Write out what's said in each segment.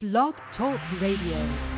Blog Talk Radio.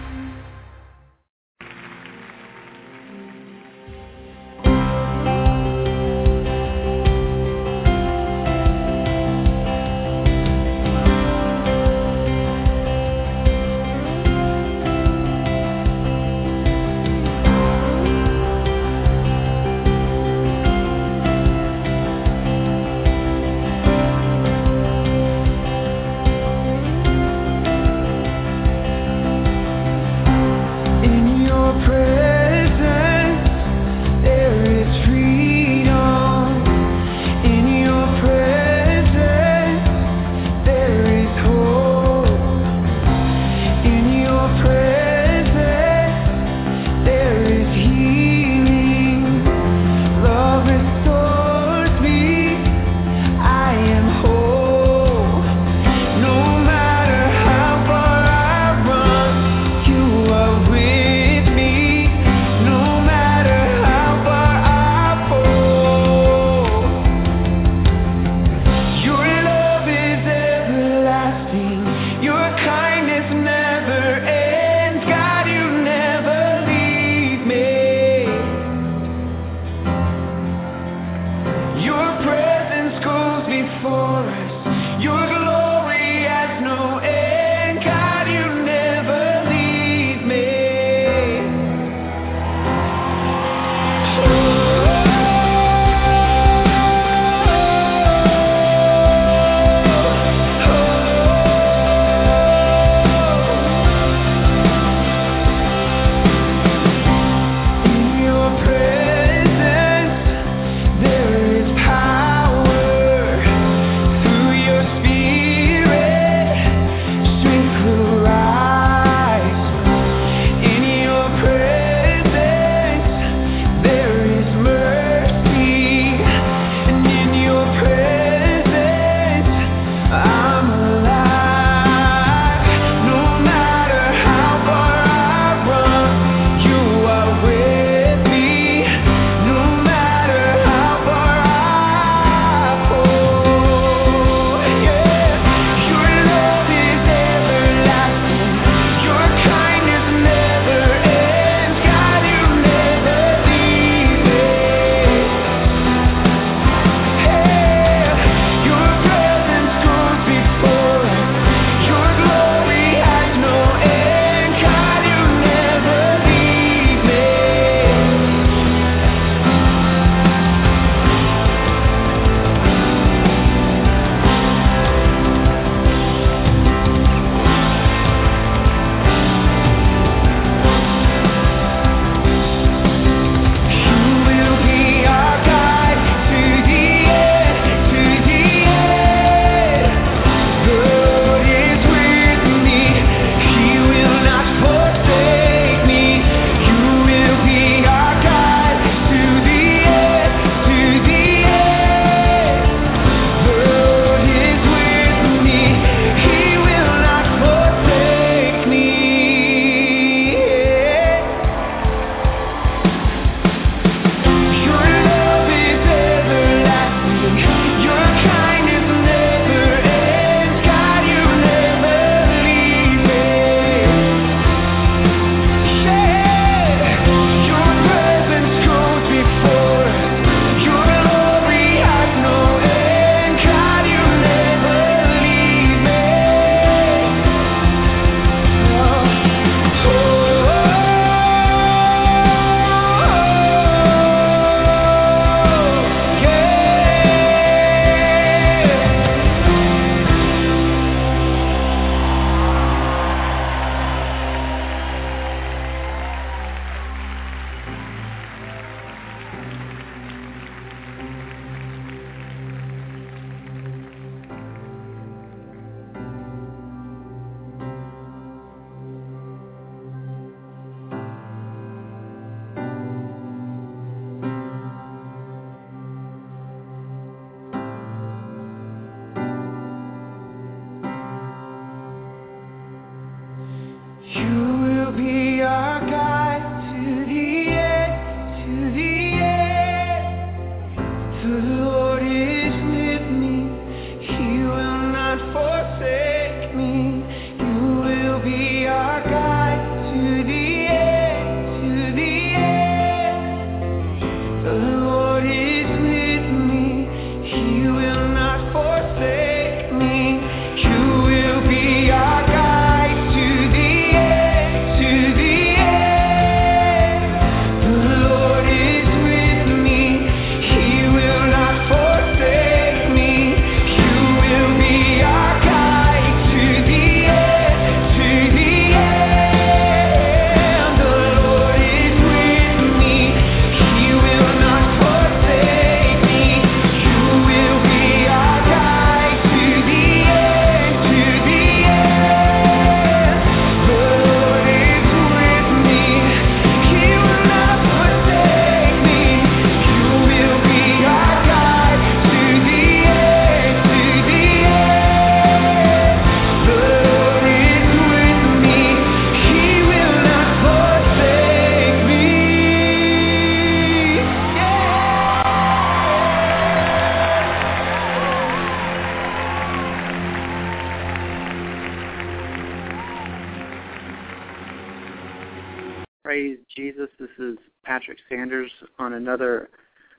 Another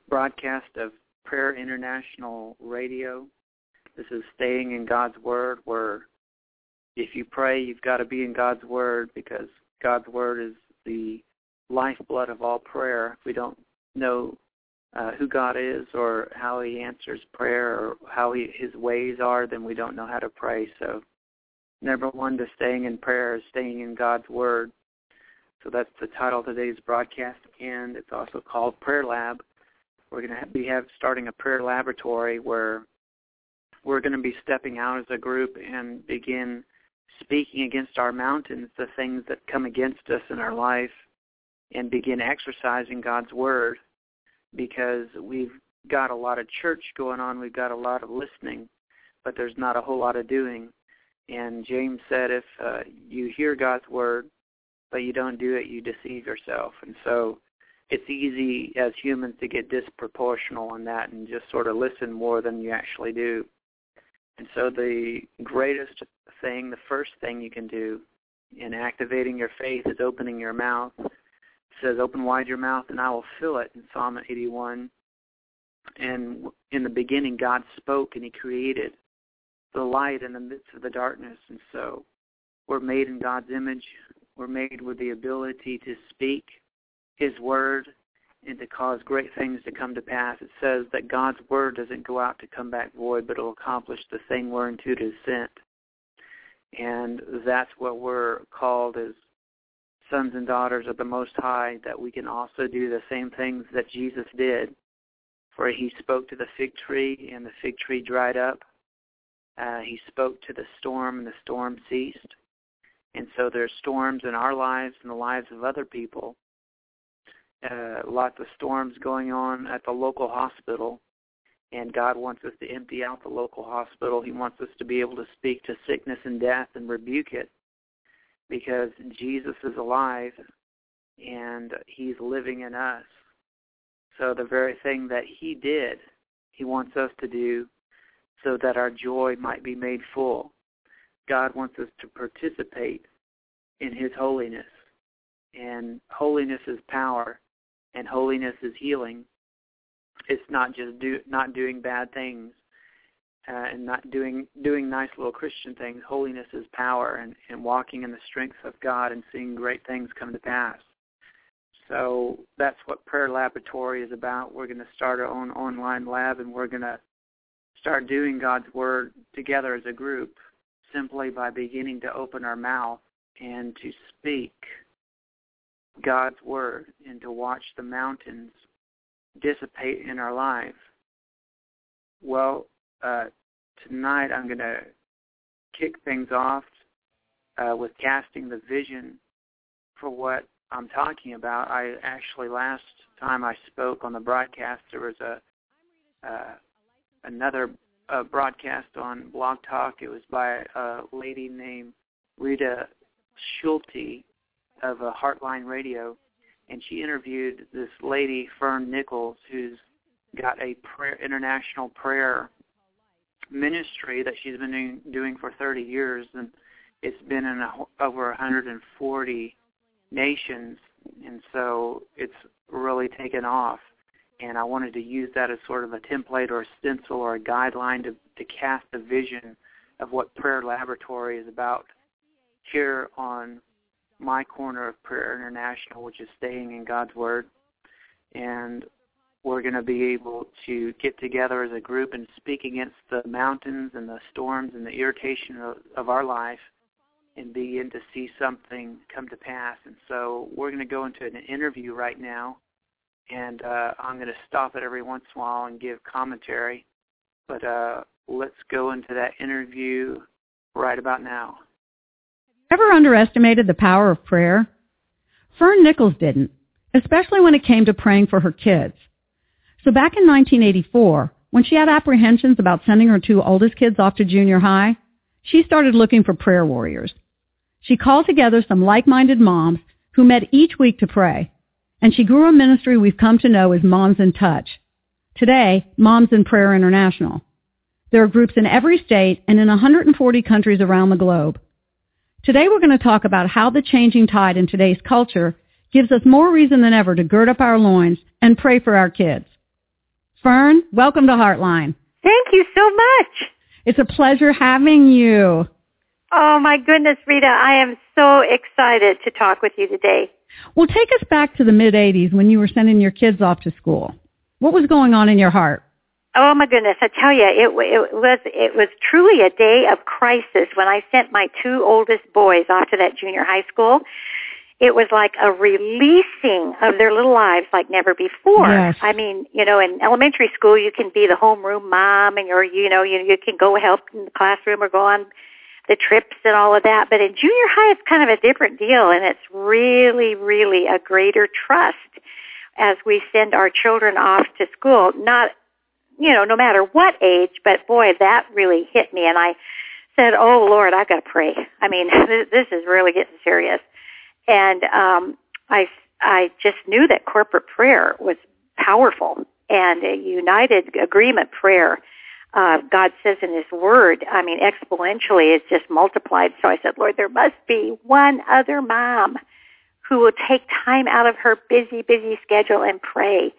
broadcast of Prayer International Radio. This is Staying in God's Word, where if you pray, you've got to be in God's Word because God's Word is the lifeblood of all prayer. If we don't know uh, who God is or how He answers prayer or how he, His ways are, then we don't know how to pray. So, number one to staying in prayer is staying in God's Word. So that's the title of today's broadcast, and it's also called Prayer Lab. We're going to be have starting a prayer laboratory where we're going to be stepping out as a group and begin speaking against our mountains, the things that come against us in our life, and begin exercising God's Word because we've got a lot of church going on, we've got a lot of listening, but there's not a whole lot of doing. And James said if uh, you hear God's Word, but you don't do it, you deceive yourself. And so it's easy as humans to get disproportional in that and just sort of listen more than you actually do. And so the greatest thing, the first thing you can do in activating your faith is opening your mouth. It says, open wide your mouth and I will fill it in Psalm 81. And in the beginning, God spoke and he created the light in the midst of the darkness. And so we're made in God's image. We're made with the ability to speak his word and to cause great things to come to pass. It says that God's word doesn't go out to come back void, but it will accomplish the thing whereunto it is sent. And that's what we're called as sons and daughters of the Most High, that we can also do the same things that Jesus did. For he spoke to the fig tree, and the fig tree dried up. Uh, he spoke to the storm, and the storm ceased. And so there's storms in our lives and the lives of other people. Uh, lots of storms going on at the local hospital, and God wants us to empty out the local hospital. He wants us to be able to speak to sickness and death and rebuke it because Jesus is alive and he's living in us. So the very thing that he did, he wants us to do so that our joy might be made full. God wants us to participate in his holiness. And holiness is power and holiness is healing. It's not just do not doing bad things uh, and not doing doing nice little Christian things. Holiness is power and, and walking in the strength of God and seeing great things come to pass. So that's what Prayer Laboratory is about. We're going to start our own online lab and we're going to start doing God's Word together as a group simply by beginning to open our mouth and to speak God's Word and to watch the mountains dissipate in our life. Well, uh, tonight I'm going to kick things off uh, with casting the vision for what I'm talking about. I actually last time I spoke on the broadcast there was a uh, another uh, broadcast on Blog Talk. It was by a lady named Rita Schulte of a Heartline Radio, and she interviewed this lady Fern Nichols, who's got a prayer, international prayer ministry that she's been doing, doing for 30 years, and it's been in a, over 140 nations, and so it's really taken off. And I wanted to use that as sort of a template or a stencil or a guideline to, to cast a vision of what Prayer Laboratory is about here on my corner of Prayer International, which is staying in God's Word. And we're going to be able to get together as a group and speak against the mountains and the storms and the irritation of, of our life and begin to see something come to pass. And so we're going to go into an interview right now, and uh, I'm going to stop it every once in a while and give commentary. But uh, let's go into that interview right about now. Ever underestimated the power of prayer? Fern Nichols didn't, especially when it came to praying for her kids. So back in 1984, when she had apprehensions about sending her two oldest kids off to junior high, she started looking for prayer warriors. She called together some like-minded moms who met each week to pray, and she grew a ministry we've come to know as Moms in Touch. Today, Moms in Prayer International. There are groups in every state and in 140 countries around the globe. Today we're going to talk about how the changing tide in today's culture gives us more reason than ever to gird up our loins and pray for our kids. Fern, welcome to Heartline. Thank you so much. It's a pleasure having you. Oh my goodness, Rita, I am so excited to talk with you today. Well, take us back to the mid 80s when you were sending your kids off to school. What was going on in your heart? Oh my goodness, I tell you, it, it was it was truly a day of crisis when I sent my two oldest boys off to that junior high school. It was like a releasing of their little lives like never before. Yes. I mean, you know, in elementary school you can be the homeroom mom and or you know, you you can go help in the classroom or go on the trips and all of that. But in junior high it's kind of a different deal and it's really, really a greater trust as we send our children off to school. Not you know, no matter what age, but boy, that really hit me and I said, "Oh Lord, I've got to pray." I mean, this is really getting serious. And um I I just knew that corporate prayer was powerful and a united agreement prayer uh, God says in His Word, I mean, exponentially, it's just multiplied. So I said, Lord, there must be one other mom who will take time out of her busy, busy schedule and pray.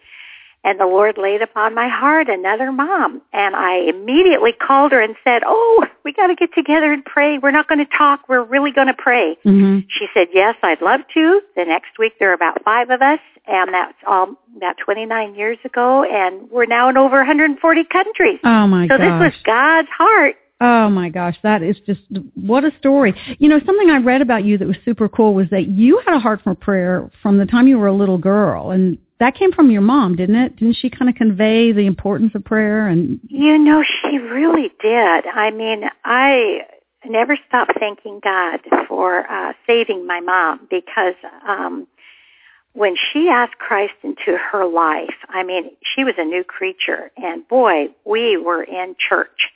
And the Lord laid upon my heart another mom. And I immediately called her and said, oh, we got to get together and pray. We're not going to talk. We're really going to pray. Mm-hmm. She said, yes, I'd love to. The next week there are about five of us. And that's all about 29 years ago. And we're now in over 140 countries. Oh my so gosh. this was God's heart. Oh my gosh, that is just what a story. You know, something I read about you that was super cool was that you had a heart for prayer from the time you were a little girl and that came from your mom, didn't it? Didn't she kind of convey the importance of prayer and You know, she really did. I mean, I never stopped thanking God for uh saving my mom because um when she asked Christ into her life, I mean, she was a new creature and boy, we were in church.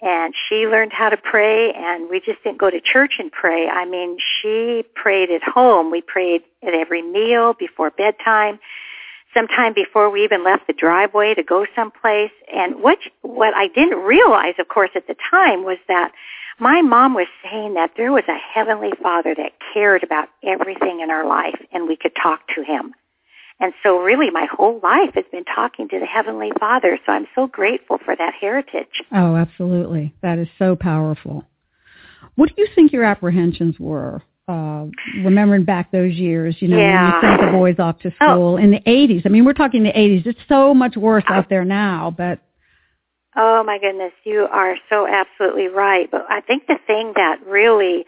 And she learned how to pray and we just didn't go to church and pray. I mean, she prayed at home. We prayed at every meal, before bedtime, sometime before we even left the driveway to go someplace. And what what I didn't realize, of course, at the time was that my mom was saying that there was a heavenly Father that cared about everything in our life and we could talk to him. And so really my whole life has been talking to the Heavenly Father. So I'm so grateful for that heritage. Oh, absolutely. That is so powerful. What do you think your apprehensions were? Uh, remembering back those years, you know, Yeah. when you sent the boys off to school in the 80s. I mean, we're talking the 80s. It's so much worse out there now, but Oh my goodness, you are so absolutely right. But I think the thing that really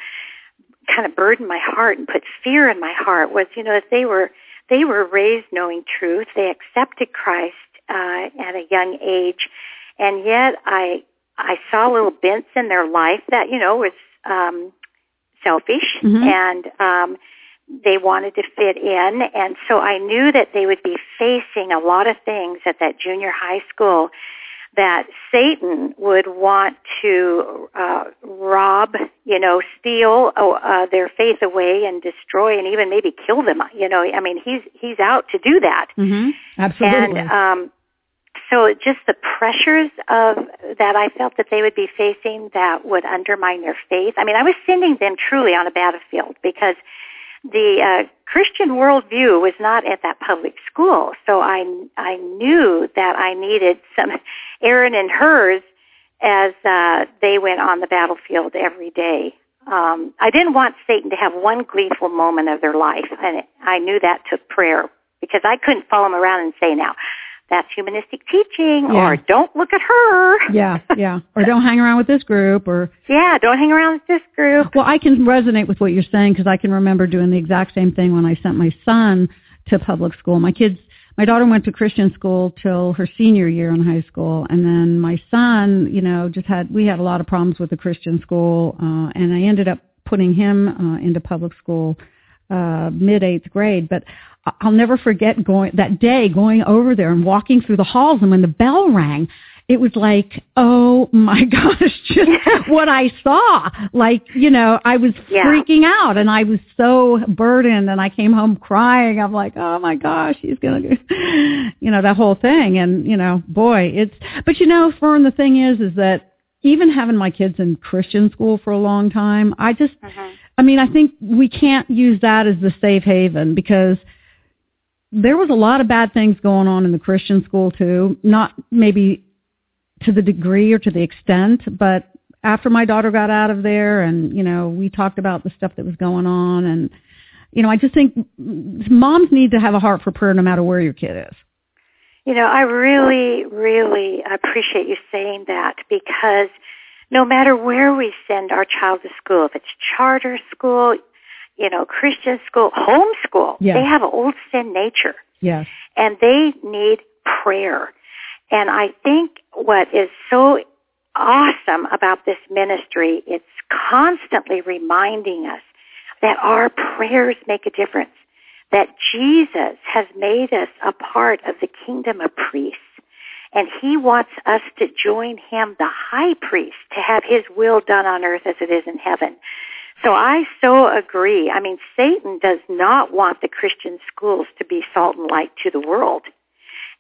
kind of burdened my heart and put fear in my heart was, you know, that they were they were raised knowing truth. They accepted Christ uh, at a young age, and yet I I saw little bents in their life that you know was um, selfish Mhm. and um, they wanted to fit in, and so I knew that they would be facing a lot of things at that junior high school that Satan would want to uh, rob, you know, steal uh, uh, their faith away and destroy, and even maybe kill them. You know, I mean, he's he's out to do that. hmm absolutely. And um, so just the pressures of that I felt that they would be facing that would undermine their faith. I mean, I was sending them truly on a battlefield because the uh, Christian worldview was not at that public school. So I I knew that I needed some Aaron and Hurs as uh, they went on the battlefield every day. Um, I didn't want Satan to have one gleeful moment of their life, and I knew that took prayer because I couldn't follow him around and say, "Now, that's humanistic teaching," Yeah. or "Don't look at her." Yeah, yeah. Or don't hang around with this group or Yeah, don't hang around with this group. Well, I can resonate with what you're saying because I can remember doing the exact same thing when I sent my son to public school. My kids, my daughter went to Christian school till her senior year in high school, and then my son, you know, just had we had a lot of problems with the Christian school, uh, and I ended up putting him uh, into public school uh, mid eighth grade. But I'll never forget going that day going over there and walking through the halls, and when the bell rang, it was like, oh my gosh, just what I saw. Like, you know, I was Yeah. freaking out and I was so burdened and I came home crying. I'm like, oh my gosh, he's going to, you know, that whole thing. And, you know, boy, it's, but you know, Fern, the thing is, is that even having my kids in Christian school for a long time, I just, I mean, I think we can't use that as the safe haven because there was a lot of bad things going on in the Christian school too. Not maybe to the degree or to the extent, but after my daughter got out of there and, you know, we talked about the stuff that was going on and, you know, I just think moms need to have a heart for prayer no matter where your kid is. You know, I really, really appreciate you saying that because no matter where we send our child to school, if it's charter school, you know, Christian school, homeschool, Yeah. they have an old sin nature Yes. and they need prayer. And I think what is so awesome about this ministry, it's constantly reminding us that our prayers make a difference, that Jesus has made us a part of the kingdom of priests. And he wants us to join him, the high priest, to have his will done on earth as it is in heaven. So I so agree. I mean, Satan does not want the Christian schools to be salt and light to the world.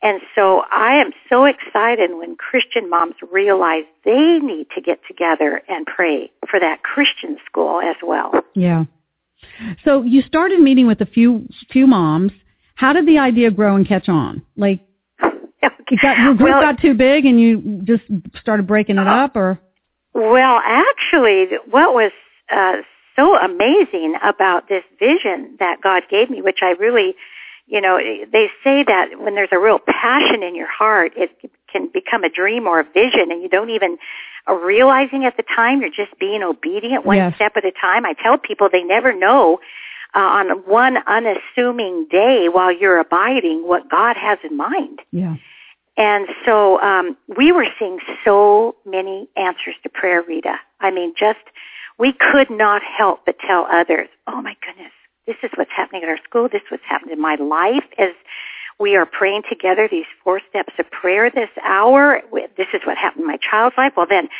And so I am so excited when Christian moms realize they need to get together and pray for that Christian school as well. Yeah. So you started meeting with a few few moms. How did the idea grow and catch on? Like got, your group Well- got too big and you just started breaking it up or Well, actually, what was uh, so amazing about this vision that God gave me, which I really, you know, they say that when there's a real passion in your heart, it can become a dream or a vision, and you don't even are realizing at the time. You're just being obedient one Yes. step at a time. I tell people they never know uh, on one unassuming day while you're abiding what God has in mind. yeah. And so um, we were seeing so many answers to prayer, Rita. I mean, just we could not help but tell others, "Oh my goodness, this is what's happening at our school. This is what's happened in my life." As we are praying together these four steps of prayer this hour, this is what happened in my child's life. Well, then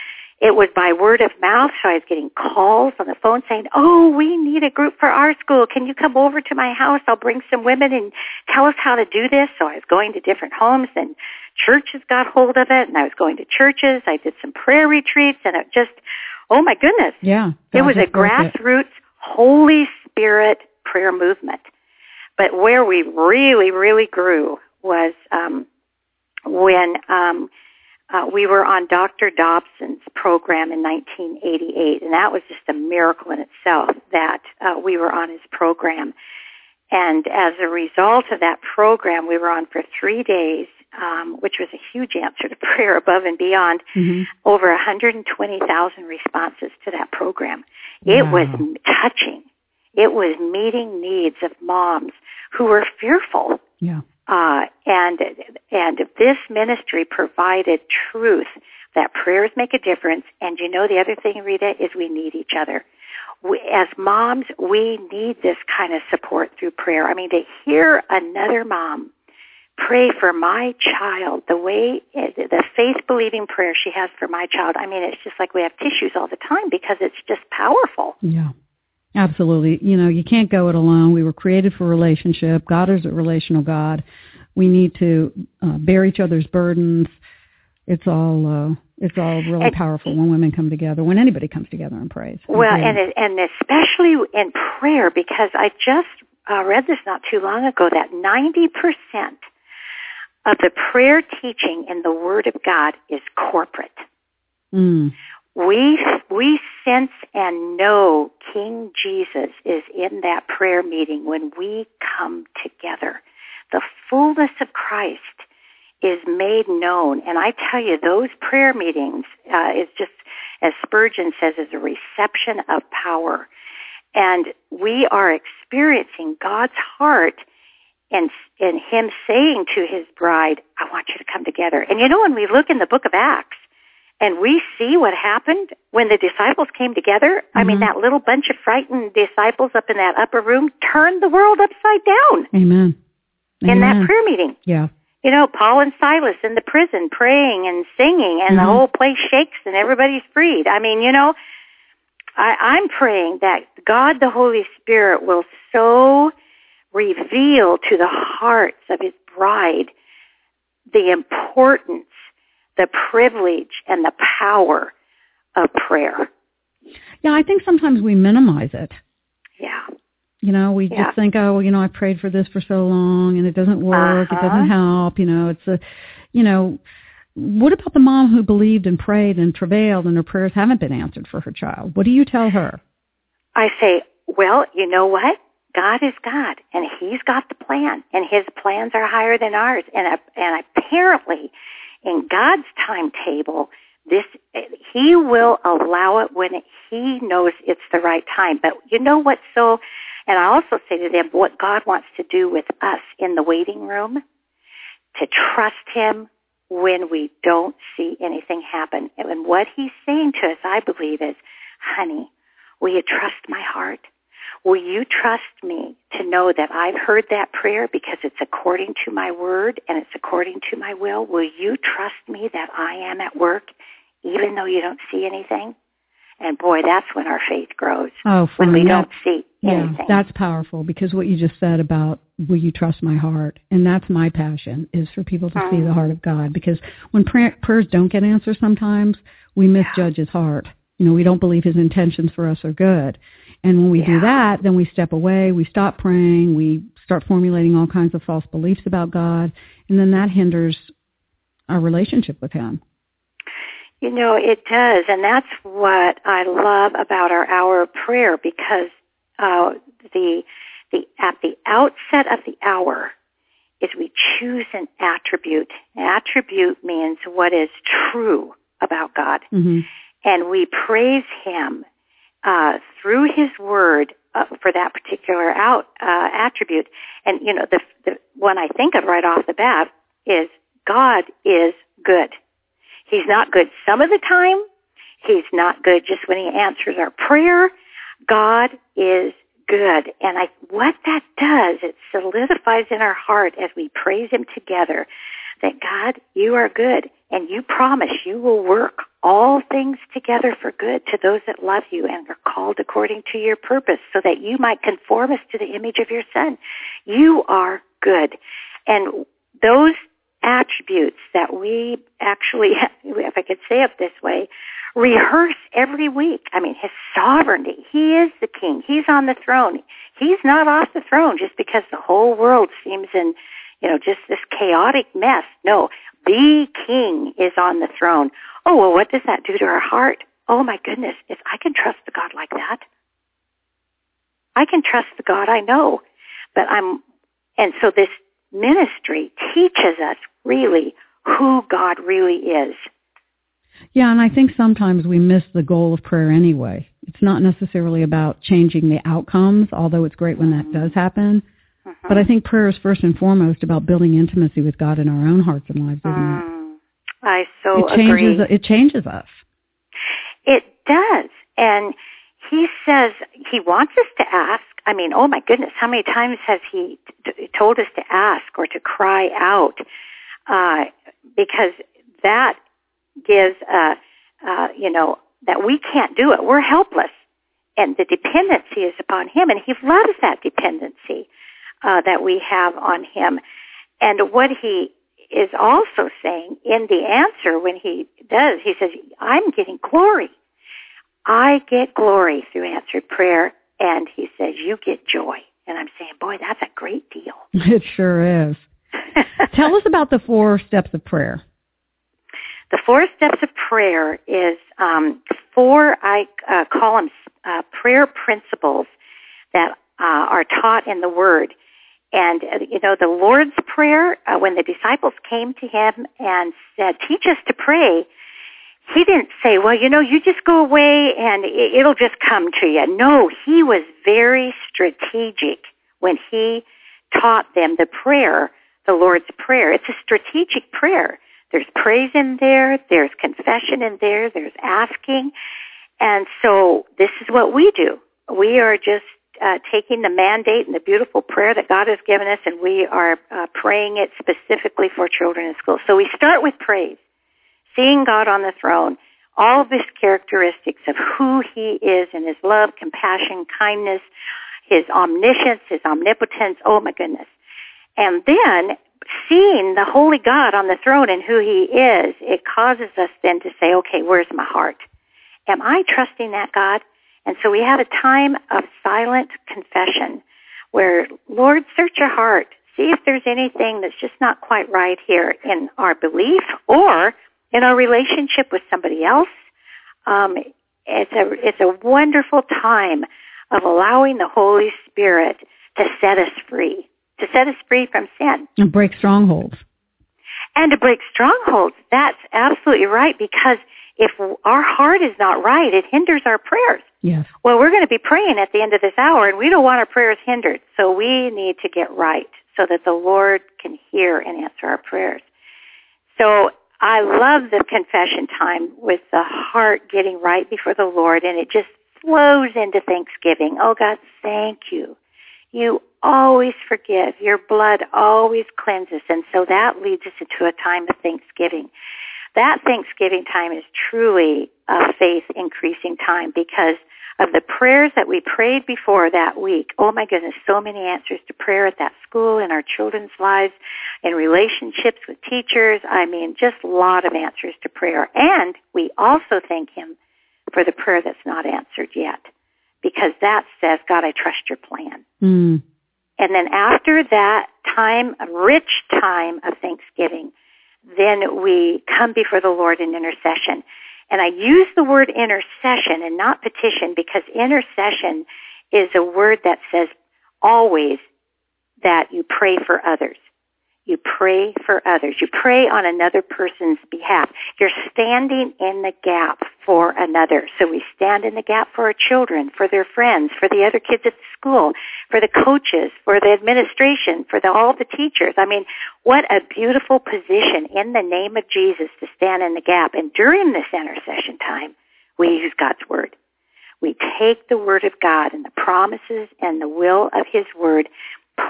it was by word of mouth, so I was getting calls on the phone saying, "Oh, we need a group for our school. Can you come over to my house? I'll bring some women and tell us how to do this." So I was going to different homes and churches got hold of it and I was going to churches. I did some prayer retreats and it just, oh my goodness. Yeah. It was a grassroots Holy Spirit prayer movement. But where we really, really grew was um, when um, uh, we were on Dr. Dobson's program in 1988, and that was just a miracle in itself that uh, we were on his program. And as a result of that program, we were on for three days, um, which was a huge answer to prayer above and beyond Mhm. over 120,000 responses to that program. It Wow. was m- touching. It was meeting needs of moms who were fearful. Yeah. Uh, and and this ministry provided truth that prayers make a difference. And you know the other thing, Rita, is we need each other. We, as moms, we need this kind of support through prayer. I mean, to hear another mom pray for my child the way the faith believing prayer she has for my child. I mean, it's just like we have tissues all the time because it's just powerful. Yeah. Absolutely. You know, you can't go it alone. We were created for relationship. God is a relational God. We need to uh, bear each other's burdens. It's all uh, it's all really And- powerful when women come together. When anybody comes together and prays. Well, and it, and especially in prayer, because I just uh, read this not too long ago that ninety percent of the prayer teaching in the Word of God is corporate. Mm. We we sense and know King Jesus is in that prayer meeting when we come together. The fullness of Christ is made known, and I tell you, those prayer meetings uh, is just, as Spurgeon says, is a reception of power, and we are experiencing God's heart. And, and him saying to his bride, I want you to come together. And you know, when we look in the book of Acts, and we see what happened when the disciples came together. I mean, Mhm. that little bunch of frightened disciples up in that upper room turned the world upside down Amen. in that prayer meeting. Yeah. You know, Paul and Silas in the prison praying and singing, and the Mhm. whole place shakes and everybody's freed. I mean, you know, I, I'm praying that God the Holy Spirit will so reveal to the hearts of his bride the importance, the privilege, and the power of prayer. Yeah, I think sometimes we minimize it. Yeah. You know, we Yeah. just think, oh, well, you know, I prayed for this for so long and it doesn't work. It Uh-huh. doesn't help. You know, it's a, you know, what about the mom who believed and prayed and travailed and her prayers haven't been answered for her child? What do you tell her? I say, well, you know what? God is God, and He's got the plan, and His plans are higher than ours. And and apparently, in God's timetable, this He will allow it when He knows it's the right time. But you know what's so? And I also say to them, what God wants to do with us in the waiting room, to trust Him when we don't see anything happen. And what He's saying to us, I believe, is, honey, will you trust my heart? Will you trust me to know that I've heard that prayer because it's according to my word and it's according to my will? Will you trust me that I am at work even though you don't see anything? And boy, that's when our faith grows. Oh, When we don't see Yeah, anything. that's powerful because what you just said about will you trust my heart, and that's my passion is for people to see Mm. the heart of God. Because when prayer, prayers don't get answered, sometimes we misjudge His heart. You know, we don't believe His intentions for us are good, and when we do that, then we step away, we stop praying, we start formulating all kinds of false beliefs about God, and then that hinders our relationship with Him. You know, it does, and that's what I love about our hour of prayer because uh, the the at the outset of the hour is we choose an attribute. An attribute means what is true about God, hmm and we praise Him uh, through His Word uh, for that particular out uh, attribute. And you know, the the one I think of right off the bat is God is good. He's not good some of the time. He's not good just when he answers our prayer. God is good. And I, what that does, it solidifies in our heart as we praise him together that God, you are good and you promise you will work all things together for good to those that love you and are called according to your purpose so that you might conform us to the image of your son. You are good. And those attributes that we actually, if I could say it this way, rehearse every week. I mean, his sovereignty. He is the king. He's on the throne. He's not off the throne just because the whole world seems in, you know, just this chaotic mess. No, the king is on the throne. Oh, well, what does that do to our heart? Oh my goodness, if I can trust a God like that, I can trust the God I know. But I'm, and so this ministry teaches us really who God really is. Yeah, and I think sometimes we miss the goal of prayer anyway. It's not necessarily about changing the outcomes, although it's great when that does happen. But I think prayer is first and foremost about building intimacy with God in our own hearts and lives, isn't Mm, I so it? It changes. agree. It changes us. It does. And he says he wants us to ask. I mean, oh my goodness, how many times has he t- told us to ask or to cry out? Uh, because that gives, uh, uh, you know, that we can't do it. We're helpless. And the dependency is upon him. And he loves that dependency uh, that we have on him. And what he is also saying in the answer when he does, he says, I'm getting glory. I get glory through answered prayer. And he says, you get joy. And I'm saying, boy, that's a great deal. It sure is. Tell us about the four steps of prayer. The four steps of prayer is um, four, I uh, call them uh, prayer principles that uh, are taught in the Word. And, uh, you know, the Lord's Prayer, uh, when the disciples came to him and said, teach us to pray, he didn't say, well, you know, you just go away and it'll just come to you. No, he was very strategic when he taught them the prayer, the Lord's Prayer. It's a strategic prayer. There's praise in there, there's confession in there, there's asking. And so this is what we do. We are just uh, taking the mandate and the beautiful prayer that God has given us and we are uh, praying it specifically for children in school. So we start with praise seeing God on the throne, all of his characteristics of who he is and his love, compassion, kindness, his omniscience, his omnipotence, oh my goodness. And then seeing the holy God on the throne and who he is, it causes us then to say, okay, where's my heart? Am I trusting that God? And so we have a time of silent confession where, Lord, search your heart. See if there's anything that's just not quite right here in our belief or in our relationship with somebody else. Um, it's a it's a wonderful time of allowing the Holy Spirit to set us free, to set us free from sin and break strongholds. And to break strongholds. That's absolutely right because if our heart is not right, it hinders our prayers. Yes. Well, we're going to be praying at the end of this hour and we don't want our prayers hindered. So we need to get right so that the Lord can hear and answer our prayers. So I love the confession time with the heart getting right before the Lord and it just flows into thanksgiving. Oh God, thank you. You always forgive. Your blood always cleanses. And so that leads us into a time of thanksgiving. That Thanksgiving time is truly a faith increasing time because of the prayers that we prayed before that week. Oh my goodness, so many answers to prayer at that school, in our children's lives, in relationships with teachers. I mean, just a lot of answers to prayer. And we also thank him for the prayer that's not answered yet because that says, God, I trust your plan. Mm. And then after that time, a rich time of thanksgiving, then we come before the Lord in intercession. And I use the word intercession and not petition because intercession is a word that says always that you pray for others. You pray for others. You pray on another person's behalf. You're standing in the gap for another. So we stand in the gap for our children, for their friends, for the other kids at school, for the coaches, for the administration, for the, all the teachers. I mean, what a beautiful position in the name of Jesus to stand in the gap. And during this intercession time, we use God's Word. We take the Word of God and the promises and the will of His Word,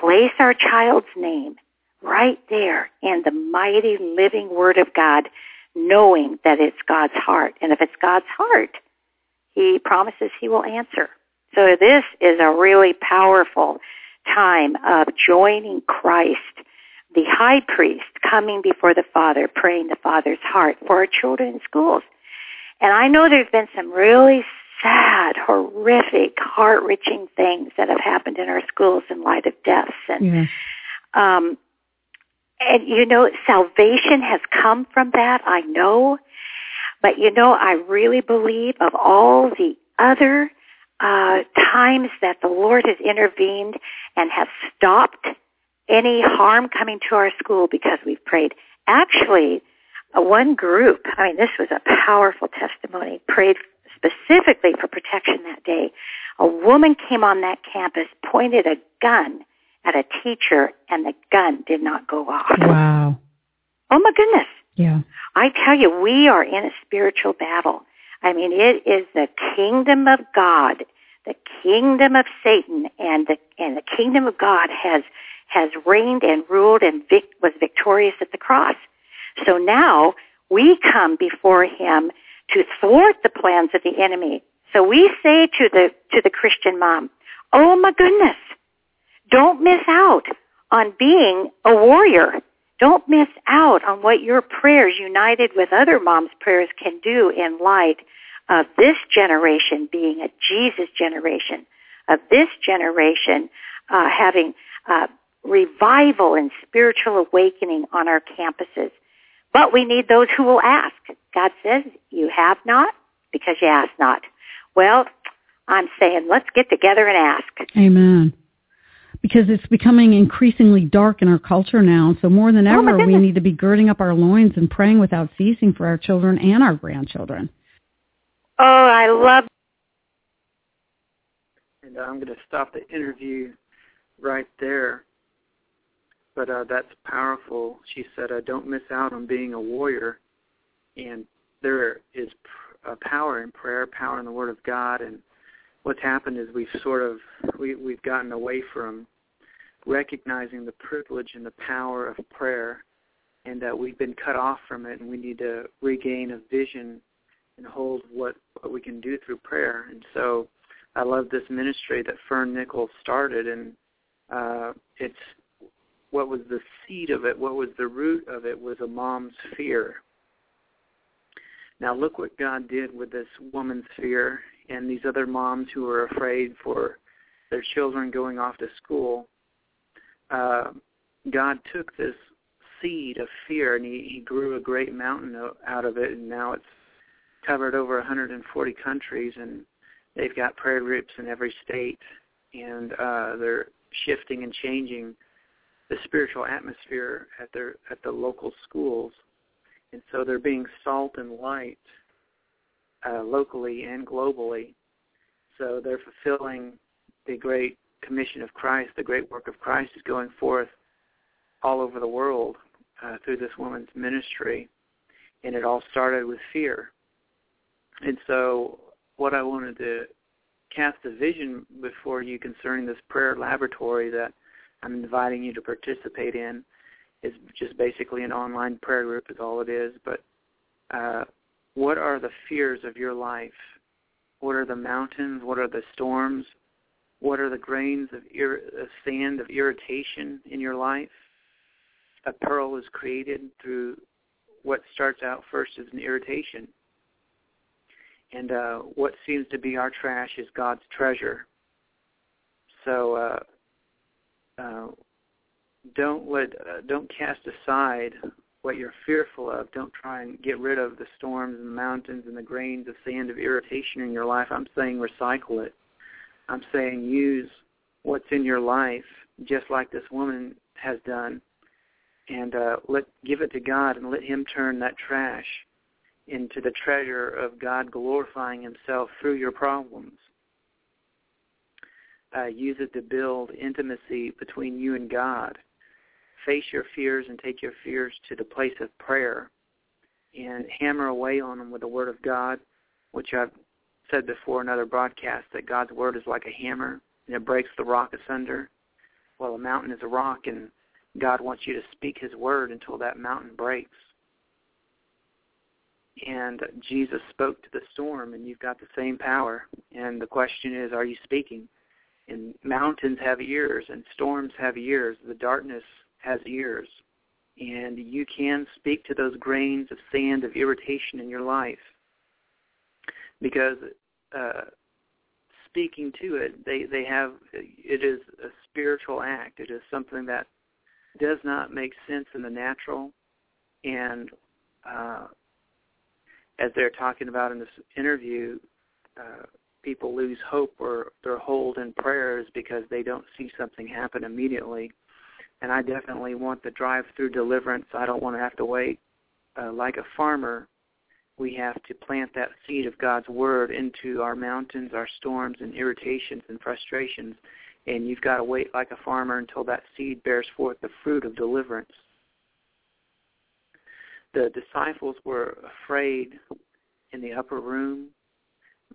place our child's name right there in the mighty living Word of God, knowing that it's God's heart. And if it's God's heart, He promises He will answer. So this is a really powerful time of joining Christ, the high priest, coming before the Father, praying the Father's heart for our children in schools. And I know there's been some really sad, horrific, heart-wrenching things that have happened in our schools in light of deaths and Yeah. um, and you know, salvation has come from that, I know. But you know, I really believe of all the other uh, times that the Lord has intervened and has stopped any harm coming to our school because we've prayed. Actually, uh, one group, I mean, this was a powerful testimony, prayed specifically for protection that day. A woman came on that campus, pointed a gun at a teacher, and the gun did not go off. Wow. Oh my goodness. Yeah. I tell you, we are in a spiritual battle. I mean, it is the kingdom of God, the kingdom of Satan, and the and the kingdom of God has has reigned and ruled and vic, was victorious at the cross. So now we come before Him to thwart the plans of the enemy. So we say to the to the Christian mom, "Oh my goodness, don't miss out on being a warrior. Don't miss out on what your prayers united with other moms' prayers can do in light of this generation being a Jesus generation, of this generation uh, having uh, revival and spiritual awakening on our campuses. But we need those who will ask. God says, you have not because you ask not. Well, I'm saying let's get together and ask. Amen. Because it's becoming increasingly dark in our culture now. So more than Oh, ever, we need to be girding up our loins and praying without ceasing for our children and our grandchildren. Oh, I love And uh, I'm going to stop the interview right there. But uh, that's powerful. She said, uh, "Don't miss out on being a warrior." And there is pr- uh, power in prayer, power in the Word of God. And what's happened is we've sort of we we've gotten away from recognizing the privilege and the power of prayer, and that we've been cut off from it, and we need to regain a vision and hold what what we can do through prayer. And so, I love this ministry that Fern Nichols started, and uh, it's what was the seed of it, what was the root of it, was a mom's fear. Now look what God did with this woman's fear and these other moms who were afraid for their children going off to school. Uh, God took this seed of fear and he, he grew a great mountain out of it, and now it's covered over 140 countries, and they've got prayer groups in every state, and uh, they're shifting and changing the spiritual atmosphere at their at the local schools, and so they're being salt and light uh, locally and globally. So they're fulfilling the great commission of Christ. The great work of Christ is going forth all over the world uh, through this woman's ministry, and it all started with fear. And so, what I wanted to cast a vision before you concerning this prayer laboratory that I'm inviting you to participate in is just basically an online prayer group is all it is. But uh, what are the fears of your life? What are the mountains? What are the storms? What are the grains of, ir- sand of irritation in your life? A pearl is created through what starts out first as an irritation. And uh, what seems to be our trash is God's treasure. So uh, uh, don't let uh, don't cast aside what you're fearful of. Don't try and get rid of the storms and the mountains and the grains of sand of irritation in your life. I'm saying recycle it. I'm saying use what's in your life, just like this woman has done, and uh, let give it to God and let Him turn that trash into the treasure of God glorifying Himself through your problems. Uh, use it to build intimacy between you and God. Face your fears and take your fears to the place of prayer and hammer away on them with the Word of God, which I've said before in other broadcasts that God's Word is like a hammer and it breaks the rock asunder. Well, a mountain is a rock and God wants you to speak His Word until that mountain breaks. And Jesus spoke to the storm and you've got the same power. And the question is, are you speaking? and mountains have ears and storms have ears the darkness has ears and you can speak to those grains of sand of irritation in your life. Because uh speaking to it they they have it is a spiritual act. It is something that does not make sense in the natural. And uh as they're talking about in this interview uh people lose hope or their hold in prayers because they don't see something happen immediately. And I definitely want the drive-through deliverance. I don't want to have to wait. Uh, like a farmer, we have to plant that seed of God's word into our mountains, our storms, and irritations and frustrations. And you've got to wait like a farmer until that seed bears forth the fruit of deliverance. The disciples were afraid in the upper room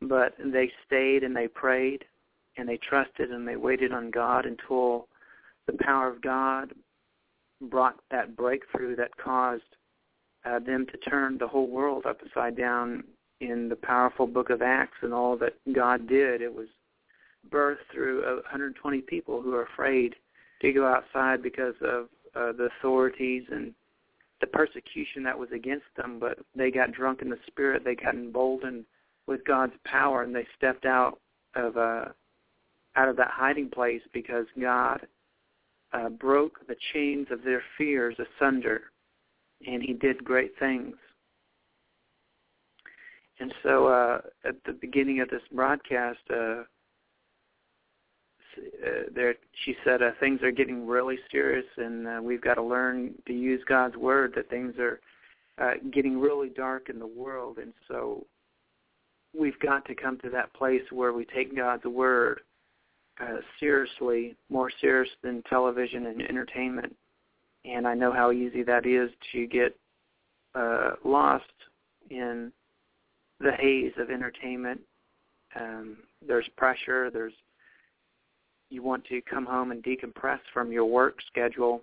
but they stayed and they prayed and they trusted and they waited on God until the power of God brought that breakthrough that caused uh, them to turn the whole world upside down in the powerful book of Acts and all that God did. It was birthed through uh, 120 people who are afraid to go outside because of uh, the authorities and the persecution that was against them, but they got drunk in the spirit. They got emboldened with God's power, and they stepped out of uh, out of that hiding place because God uh, broke the chains of their fears asunder, and He did great things. And so, uh, at the beginning of this broadcast, uh, uh, there she said uh, things are getting really serious, and uh, we've got to learn to use God's word. That things are uh, getting really dark in the world, and so we've got to come to that place where we take God's word uh, seriously, more serious than television and entertainment. And I know how easy that is to get uh, lost in the haze of entertainment. Um, there's pressure. There's you want to come home and decompress from your work schedule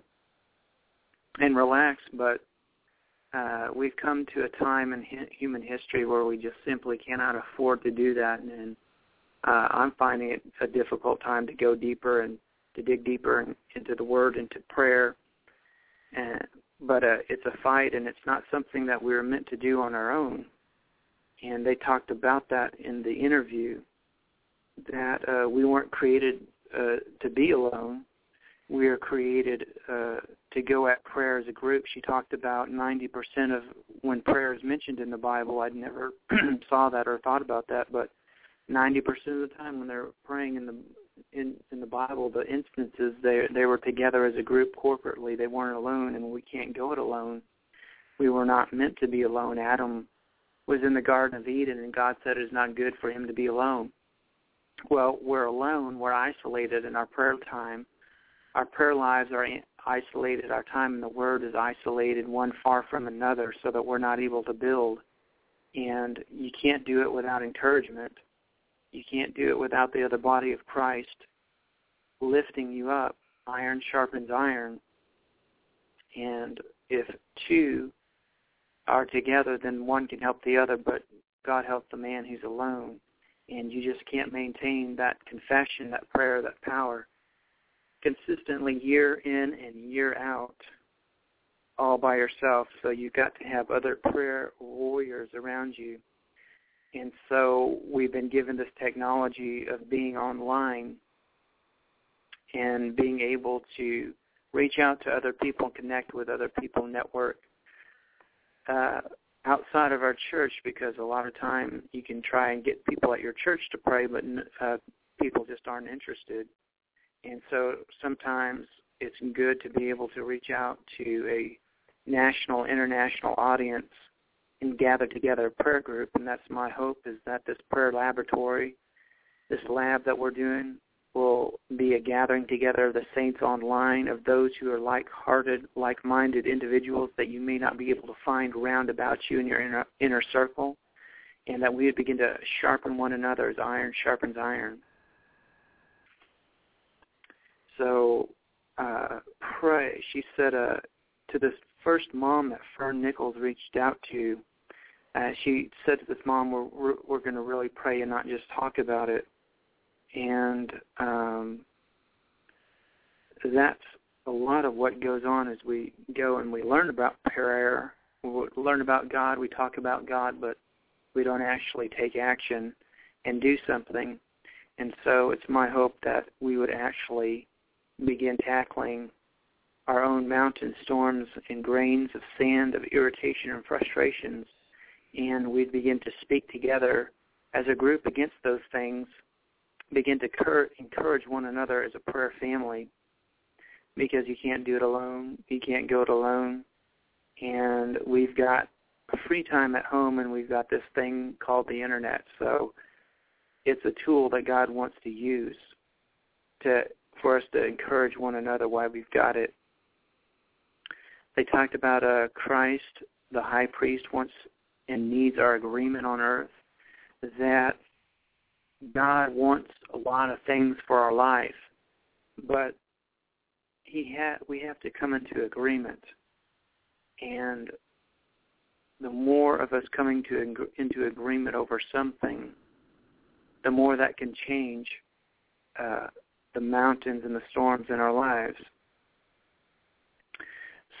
and relax, but uh, we've come to a time in hi- human history where we just simply cannot afford to do that, and uh, I'm finding it a difficult time to go deeper and to dig deeper in, into the Word, into prayer. And, but uh, it's a fight, and it's not something that we were meant to do on our own. And they talked about that in the interview that uh, we weren't created uh, to be alone. We are created uh, to go at prayer as a group. She talked about 90% of when prayer is mentioned in the Bible. I'd never saw that or thought about that, but 90% of the time when they're praying in the in in the Bible, the instances they they were together as a group corporately. They weren't alone, and we can't go it alone. We were not meant to be alone. Adam was in the Garden of Eden, and God said it is not good for him to be alone well, we're alone, we're isolated in our prayer time. Our prayer lives are isolated. Our time in the Word is isolated, one far from another, so that we're not able to build. And you can't do it without encouragement. You can't do it without the other body of Christ lifting you up. Iron sharpens iron. And if two are together, then one can help the other, but God help the man who's alone and you just can't maintain that confession, that prayer, that power consistently year in and year out all by yourself. So you've got to have other prayer warriors around you. And so we've been given this technology of being online and being able to reach out to other people connect with other people, network. Uh, outside of our church because a lot of time you can try and get people at your church to pray, but uh, people just aren't interested. And so sometimes it's good to be able to reach out to a national, international audience and gather together a prayer group. And that's my hope is that this prayer laboratory, this lab that we're doing, will be a gathering together of the saints online, of those who are like-hearted, like-minded individuals that you may not be able to find round about you in your inner, inner circle, and that we would begin to sharpen one another as iron sharpens iron. So uh, pray. She said uh, to this first mom that Fern Nichols reached out to, uh, she said to this mom, we're, we're, we're going to really pray and not just talk about it and um, that's a lot of what goes on as we go and we learn about prayer. We learn about God. We talk about God, but we don't actually take action and do something. And so it's my hope that we would actually begin tackling our own mountain storms and grains of sand of irritation and frustrations, and we'd begin to speak together as a group against those things begin to cur- encourage one another as a prayer family because you can't do it alone. You can't go it alone. And we've got free time at home and we've got this thing called the internet. So it's a tool that God wants to use to for us to encourage one another why we've got it. They talked about uh, Christ, the high priest, wants and needs our agreement on earth. That God wants a lot of things for our life, but he ha- we have to come into agreement. And the more of us coming to into agreement over something, the more that can change uh, the mountains and the storms in our lives.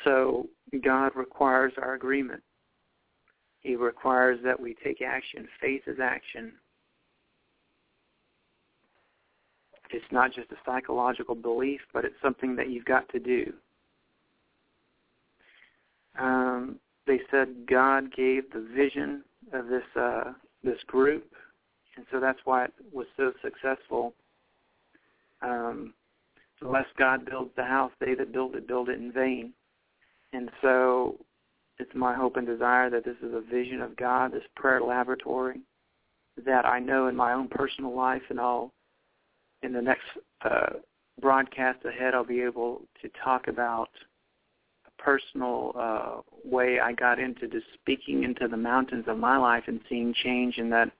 So God requires our agreement. He requires that we take action. Faith is action. It's not just a psychological belief, but it's something that you've got to do. Um, they said God gave the vision of this uh, this group, and so that's why it was so successful. Um, unless God builds the house, they that build it build it in vain. And so it's my hope and desire that this is a vision of God, this prayer laboratory, that I know in my own personal life and I'll, in the next uh, broadcast ahead, I'll be able to talk about a personal uh, way I got into just speaking into the mountains of my life and seeing change and that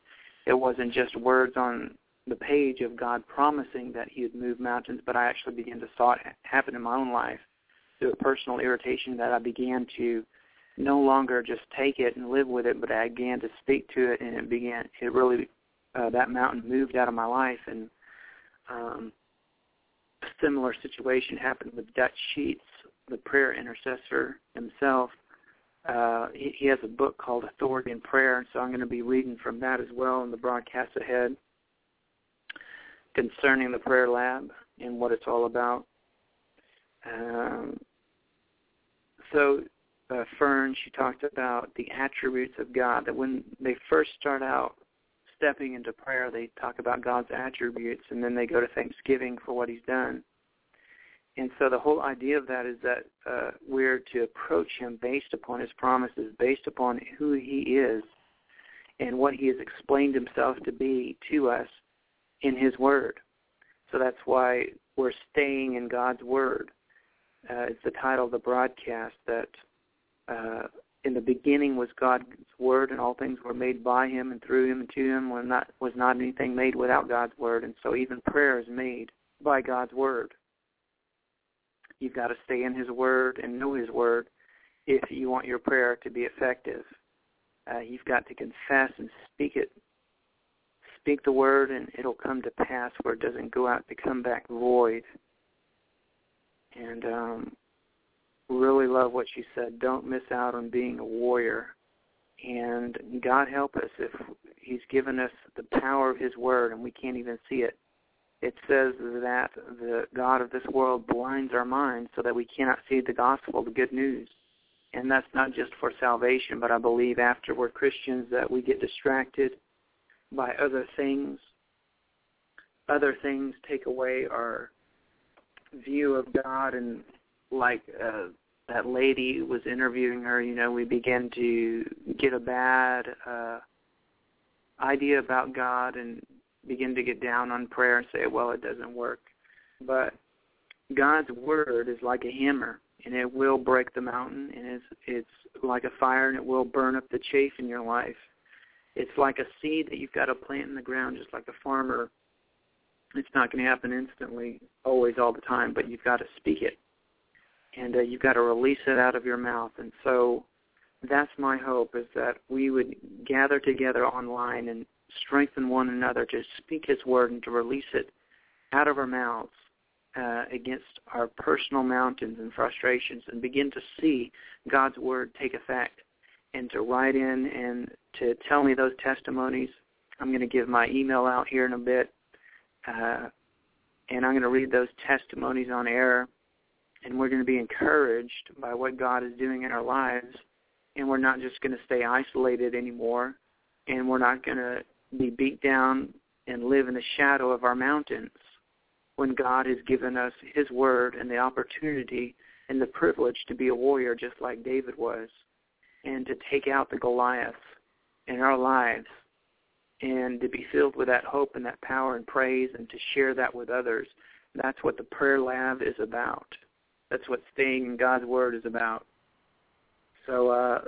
it wasn't just words on the page of God promising that he would move mountains, but I actually began to saw it happen in my own life. Through a personal irritation that I began to no longer just take it and live with it, but I began to speak to it, and it began. It really uh, that mountain moved out of my life, and um, a similar situation happened with Dutch Sheets, the prayer intercessor himself. Uh, he, he has a book called Authority in Prayer, and so I'm going to be reading from that as well in the broadcast ahead concerning the prayer lab and what it's all about. Um, so uh, Fern, she talked about the attributes of God, that when they first start out stepping into prayer, they talk about God's attributes, and then they go to thanksgiving for what he's done. And so the whole idea of that is that uh, we're to approach him based upon his promises, based upon who he is and what he has explained himself to be to us in his word. So that's why we're staying in God's word. Uh, it's the title of the broadcast that uh, in the beginning was God's word, and all things were made by Him and through Him and to Him. Was not was not anything made without God's word, and so even prayer is made by God's word. You've got to stay in His word and know His word if you want your prayer to be effective. Uh, you've got to confess and speak it. Speak the word, and it'll come to pass where it doesn't go out to come back void. And um, really love what she said. Don't miss out on being a warrior. And God help us if He's given us the power of His Word and we can't even see it. It says that the God of this world blinds our minds so that we cannot see the gospel, the good news. And that's not just for salvation, but I believe after we're Christians that we get distracted by other things. Other things take away our view of God and like uh, that lady was interviewing her, you know, we began to get a bad uh, idea about God and begin to get down on prayer and say, well, it doesn't work. But God's word is like a hammer, and it will break the mountain, and it's it's like a fire, and it will burn up the chaff in your life. It's like a seed that you've got to plant in the ground, just like a farmer. It's not going to happen instantly, always, all the time, but you've got to speak it and uh, you've got to release it out of your mouth. And so that's my hope is that we would gather together online and strengthen one another to speak His word and to release it out of our mouths uh, against our personal mountains and frustrations and begin to see God's word take effect and to write in and to tell me those testimonies. I'm going to give my email out here in a bit. Uh, and I'm going to read those testimonies on air and we're going to be encouraged by what God is doing in our lives, and we're not just going to stay isolated anymore, and we're not going to be beat down and live in the shadow of our mountains when God has given us his word and the opportunity and the privilege to be a warrior just like David was and to take out the Goliath in our lives and to be filled with that hope and that power and praise and to share that with others. That's what the prayer lab is about. That's what staying in God's Word is about. So, uh,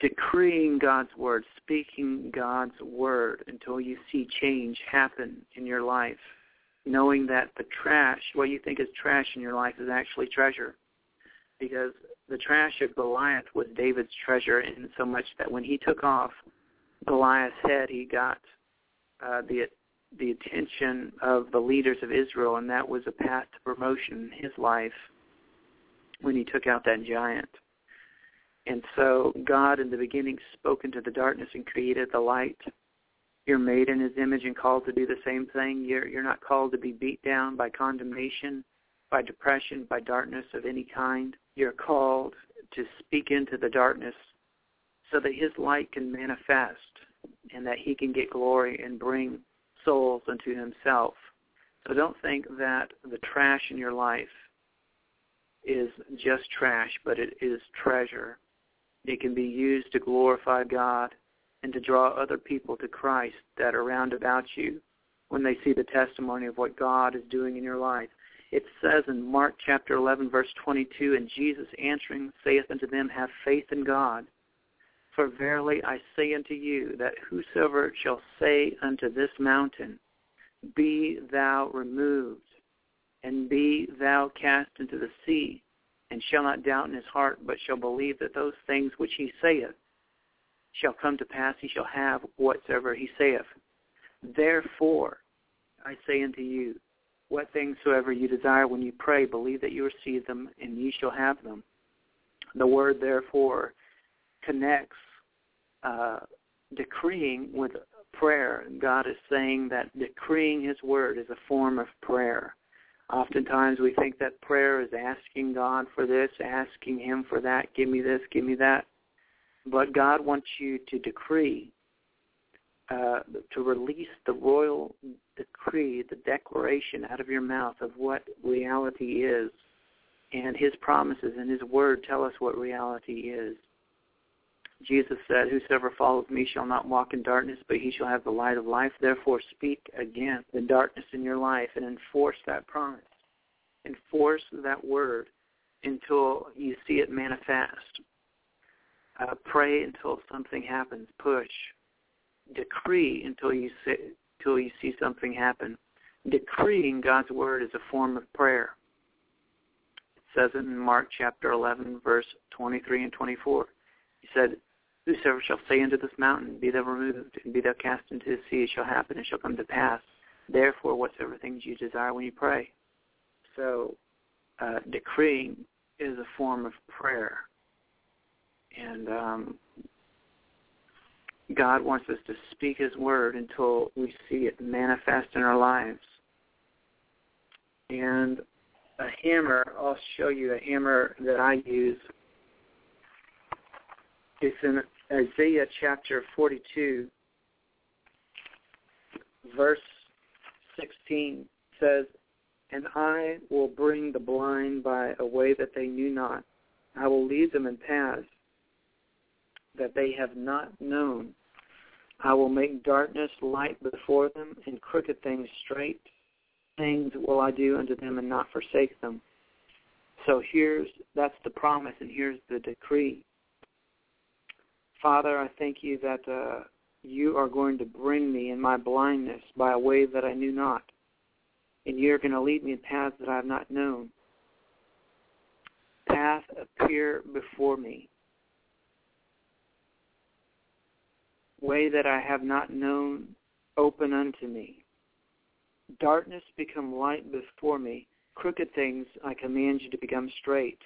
decreeing God's Word, speaking God's Word until you see change happen in your life. Knowing that the trash, what you think is trash in your life, is actually treasure. Because the trash of Goliath was David's treasure, in so much that when he took off Goliath's head, he got uh, the the attention of the leaders of Israel, and that was a path to promotion in his life when he took out that giant. And so God in the beginning spoke into the darkness and created the light. You're made in his image and called to do the same thing. You're, you're not called to be beat down by condemnation, by depression, by darkness of any kind. You're called to speak into the darkness so that his light can manifest and that he can get glory and bring souls unto himself. So don't think that the trash in your life is just trash, but it is treasure. It can be used to glorify God and to draw other people to Christ that are round about you when they see the testimony of what God is doing in your life. It says in Mark chapter 11, verse 22, And Jesus answering saith unto them, Have faith in God. For verily I say unto you, that whosoever shall say unto this mountain, Be thou removed, and be thou cast into the sea, and shall not doubt in his heart, but shall believe that those things which he saith shall come to pass, he shall have whatsoever he saith. Therefore, I say unto you, what things soever you desire when you pray, believe that you receive them, and ye shall have them. The word therefore connects uh, decreeing with prayer. God is saying that decreeing his word is a form of prayer. Oftentimes we think that prayer is asking God for this, asking him for that, give me this, give me that. But God wants you to decree, uh, to release the royal decree, the declaration out of your mouth of what reality is. And his promises and his word tell us what reality is. Jesus said, Whosoever follows me shall not walk in darkness, but he shall have the light of life. Therefore speak against the darkness in your life and enforce that promise. Enforce that word until you see it manifest. Uh, pray until something happens. Push. Decree until you see, until you see something happen. Decreeing God's word is a form of prayer. It says it in Mark chapter 11, verse 23 and 24. He said, Whosoever shall say unto this mountain, Be thou removed, and be thou cast into the sea, it shall happen, it shall come to pass. Therefore, whatsoever things you desire when you pray. So, uh, decreeing is a form of prayer. And um, God wants us to speak His word until we see it manifest in our lives. And a hammer, I'll show you a hammer that I use. It's in Isaiah chapter 42, verse 16 says, And I will bring the blind by a way that they knew not. I will lead them in paths that they have not known. I will make darkness light before them, and crooked things straight. Things will I do unto them and not forsake them. So here's that's the promise, and here's the decree. Father, I thank you that uh, you are going to bring me in my blindness by a way that I knew not, and you're going to lead me in paths that I have not known. Path appear before me. Way that I have not known, open unto me. Darkness become light before me. Crooked things I command you to become straight.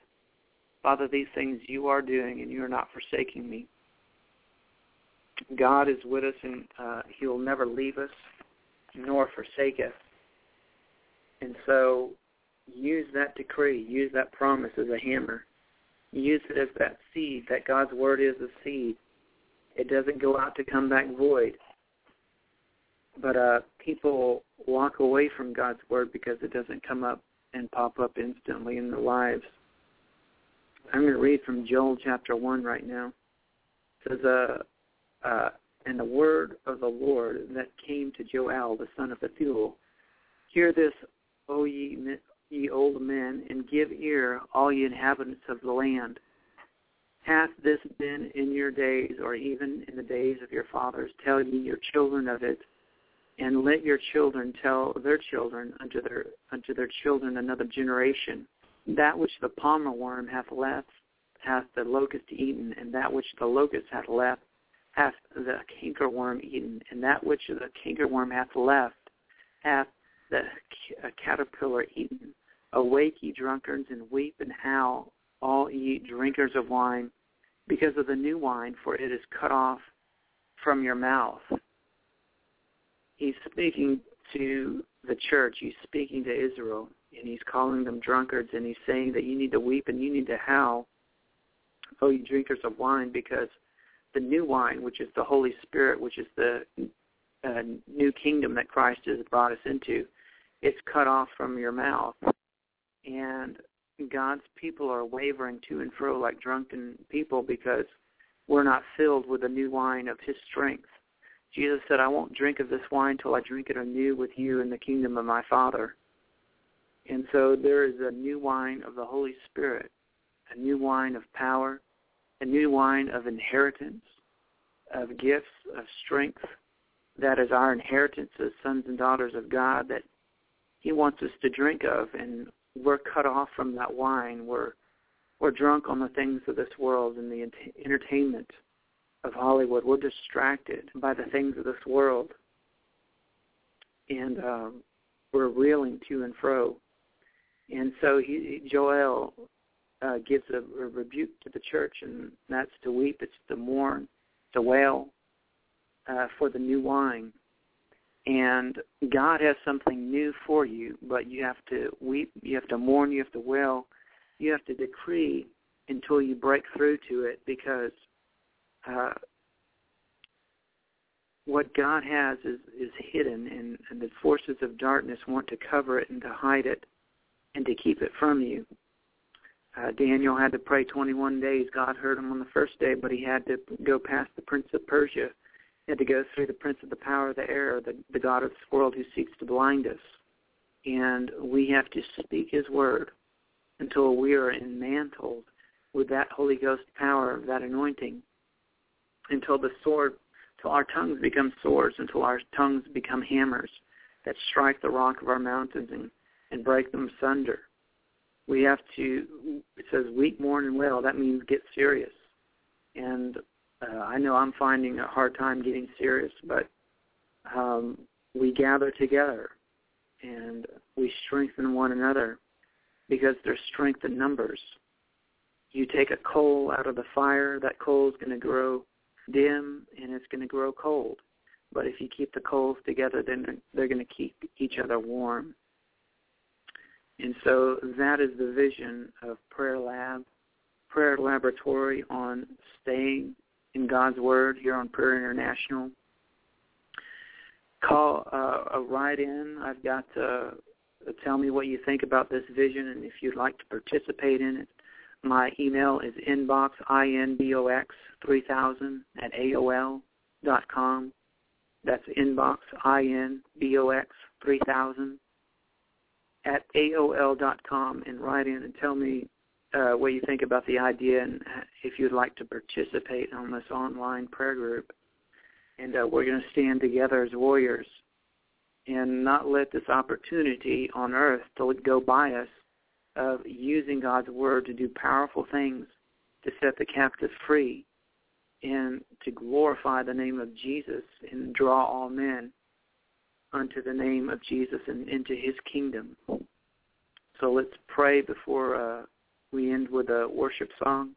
Father, these things you are doing, and you are not forsaking me. God is with us, and uh, He will never leave us nor forsake us. And so, use that decree, use that promise as a hammer. Use it as that seed, that God's word is a seed. It doesn't go out to come back void. But uh, people walk away from God's word because it doesn't come up and pop up instantly in their lives. I'm going to read from Joel chapter 1 right now. It says, uh, uh, and the word of the Lord that came to Joel, the son of Bethuel. Hear this, O ye, ye old men, and give ear, all ye inhabitants of the land. Hath this been in your days, or even in the days of your fathers? Tell ye your children of it, and let your children tell their children unto their unto their children another generation. That which the palmer worm hath left hath the locust eaten, and that which the locust hath left hath the cankerworm eaten, and that which the cankerworm hath left hath the uh, caterpillar eaten. Awake, ye drunkards, and weep and howl, all ye drinkers of wine, because of the new wine, for it is cut off from your mouth. He's speaking to the church. He's speaking to Israel, and he's calling them drunkards, and he's saying that you need to weep and you need to howl, oh, you drinkers of wine, because the new wine, which is the Holy Spirit, which is the uh, new kingdom that Christ has brought us into, it's cut off from your mouth. And God's people are wavering to and fro like drunken people because we're not filled with the new wine of his strength. Jesus said, I won't drink of this wine till I drink it anew with you in the kingdom of my Father. And so there is a new wine of the Holy Spirit, a new wine of power, a new wine of inheritance, of gifts, of strength. That is our inheritance as sons and daughters of God that he wants us to drink of. And we're cut off from that wine. We're, we're drunk on the things of this world and the ent- entertainment of Hollywood. We're distracted by the things of this world. And um, we're reeling to and fro. And so he, Joel uh, gives a, a rebuke to the church, and that's to weep, it's to mourn, to wail uh, for the new wine. And God has something new for you, but you have to weep, you have to mourn, you have to wail, you have to decree until you break through to it because uh, what God has is, is hidden, and, and the forces of darkness want to cover it and to hide it and to keep it from you. Uh, Daniel had to pray 21 days. God heard him on the first day, but he had to go past the prince of Persia. He had to go through the prince of the power of the air, the, the God of this world who seeks to blind us. And we have to speak his word until we are enmantled with that Holy Ghost power, that anointing, until the sword, till our tongues become swords, until our tongues become hammers that strike the rock of our mountains and, and break them asunder we have to it says weep mourn and wail that means get serious. And uh, i know i'm finding a hard time getting serious but um, we gather together and we strengthen one another because there's strength in numbers. You take a coal out of the fire that coal is going to grow dim and it's going to grow cold. But if you keep the coals together then they're going to keep each other warm and so that is the vision of Prayer Lab, Prayer Laboratory on staying in God's Word here on Prayer International. Call uh, a write in. I've got uh, tell me what you think about this vision and if you'd like to participate in it. My email is inbox inbox three thousand at aol dot com. That's inbox inbox three thousand at AOL.com and write in and tell me uh, what you think about the idea and if you'd like to participate on this online prayer group. And uh, we're going to stand together as warriors and not let this opportunity on earth to go by us of using God's word to do powerful things to set the captive free and to glorify the name of Jesus and draw all men unto the name of Jesus and into his kingdom. So let's pray before uh, we end with a worship song.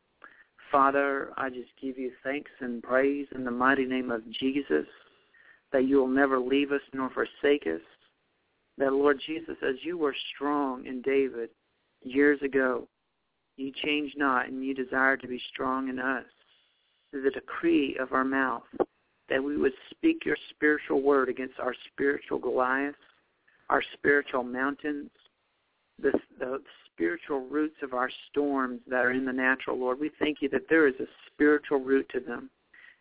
Father, I just give you thanks and praise in the mighty name of Jesus that you will never leave us nor forsake us. That, Lord Jesus, as you were strong in David years ago, you change not and you desire to be strong in us. The decree of our mouth that we would speak your spiritual word against our spiritual Goliaths, our spiritual mountains, the, the spiritual roots of our storms that are in the natural, Lord. We thank you that there is a spiritual root to them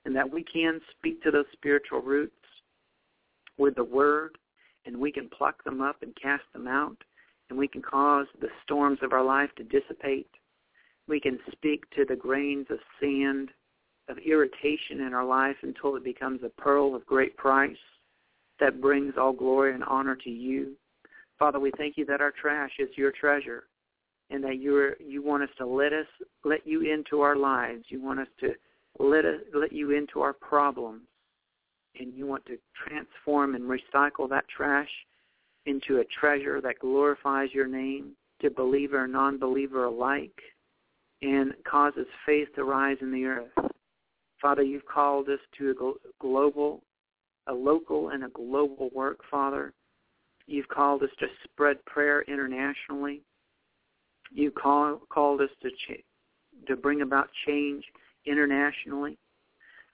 and that we can speak to those spiritual roots with the word and we can pluck them up and cast them out and we can cause the storms of our life to dissipate. We can speak to the grains of sand of irritation in our life until it becomes a pearl of great price that brings all glory and honor to you. Father, we thank you that our trash is your treasure and that you're you want us to let us let you into our lives. You want us to let us let you into our problems. And you want to transform and recycle that trash into a treasure that glorifies your name to believer and non-believer alike and causes faith to rise in the earth. Father, you've called us to a global, a local and a global work, Father. You've called us to spread prayer internationally. You call, called us to ch- to bring about change internationally.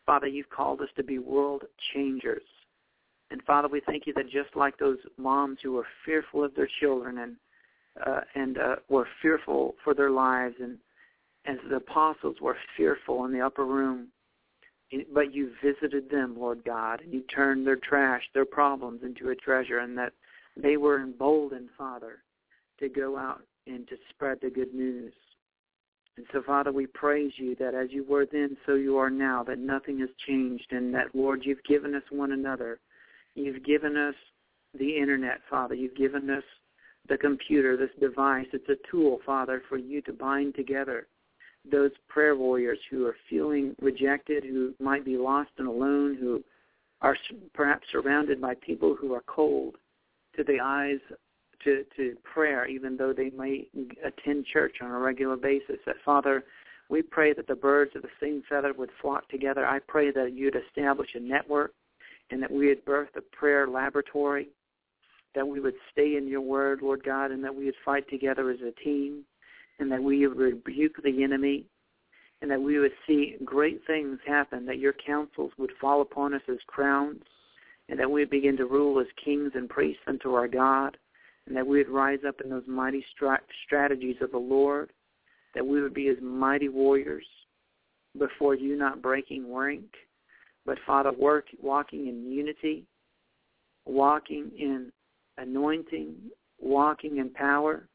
Father, you've called us to be world changers. And Father, we thank you that just like those moms who were fearful of their children and uh, and uh, were fearful for their lives, and as the apostles were fearful in the upper room, but you visited them, Lord God, and you turned their trash, their problems into a treasure, and that they were emboldened, Father, to go out and to spread the good news. And so, Father, we praise you that as you were then, so you are now, that nothing has changed, and that, Lord, you've given us one another. You've given us the Internet, Father. You've given us the computer, this device. It's a tool, Father, for you to bind together those prayer warriors who are feeling rejected, who might be lost and alone, who are perhaps surrounded by people who are cold to the eyes to, to prayer, even though they may attend church on a regular basis. That Father, we pray that the birds of the same feather would flock together. I pray that you'd establish a network and that we would birth a prayer laboratory, that we would stay in your word, Lord God, and that we would fight together as a team, and that we would rebuke the enemy, and that we would see great things happen, that your counsels would fall upon us as crowns, and that we would begin to rule as kings and priests unto our God, and that we would rise up in those mighty strategies of the Lord, that we would be as mighty warriors before you, not breaking rank, but Father, work, walking in unity, walking in anointing, walking in power.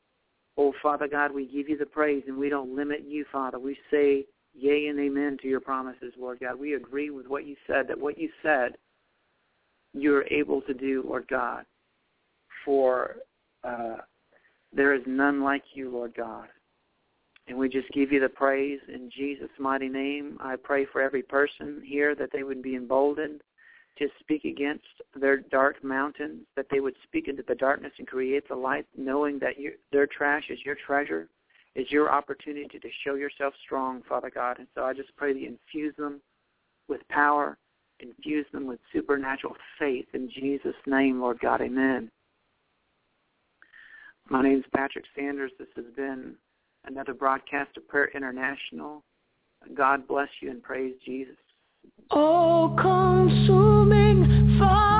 Oh, Father God, we give you the praise and we don't limit you, Father. We say yea and amen to your promises, Lord God. We agree with what you said, that what you said you're able to do, Lord God. For uh, there is none like you, Lord God. And we just give you the praise in Jesus' mighty name. I pray for every person here that they would be emboldened to speak against their dark mountains, that they would speak into the darkness and create the light, knowing that you, their trash is your treasure, is your opportunity to show yourself strong, Father God. And so I just pray that you infuse them with power, infuse them with supernatural faith in Jesus' name, Lord God. Amen. My name is Patrick Sanders. This has been another broadcast of Prayer International. God bless you and praise Jesus. Oh, consuming fire.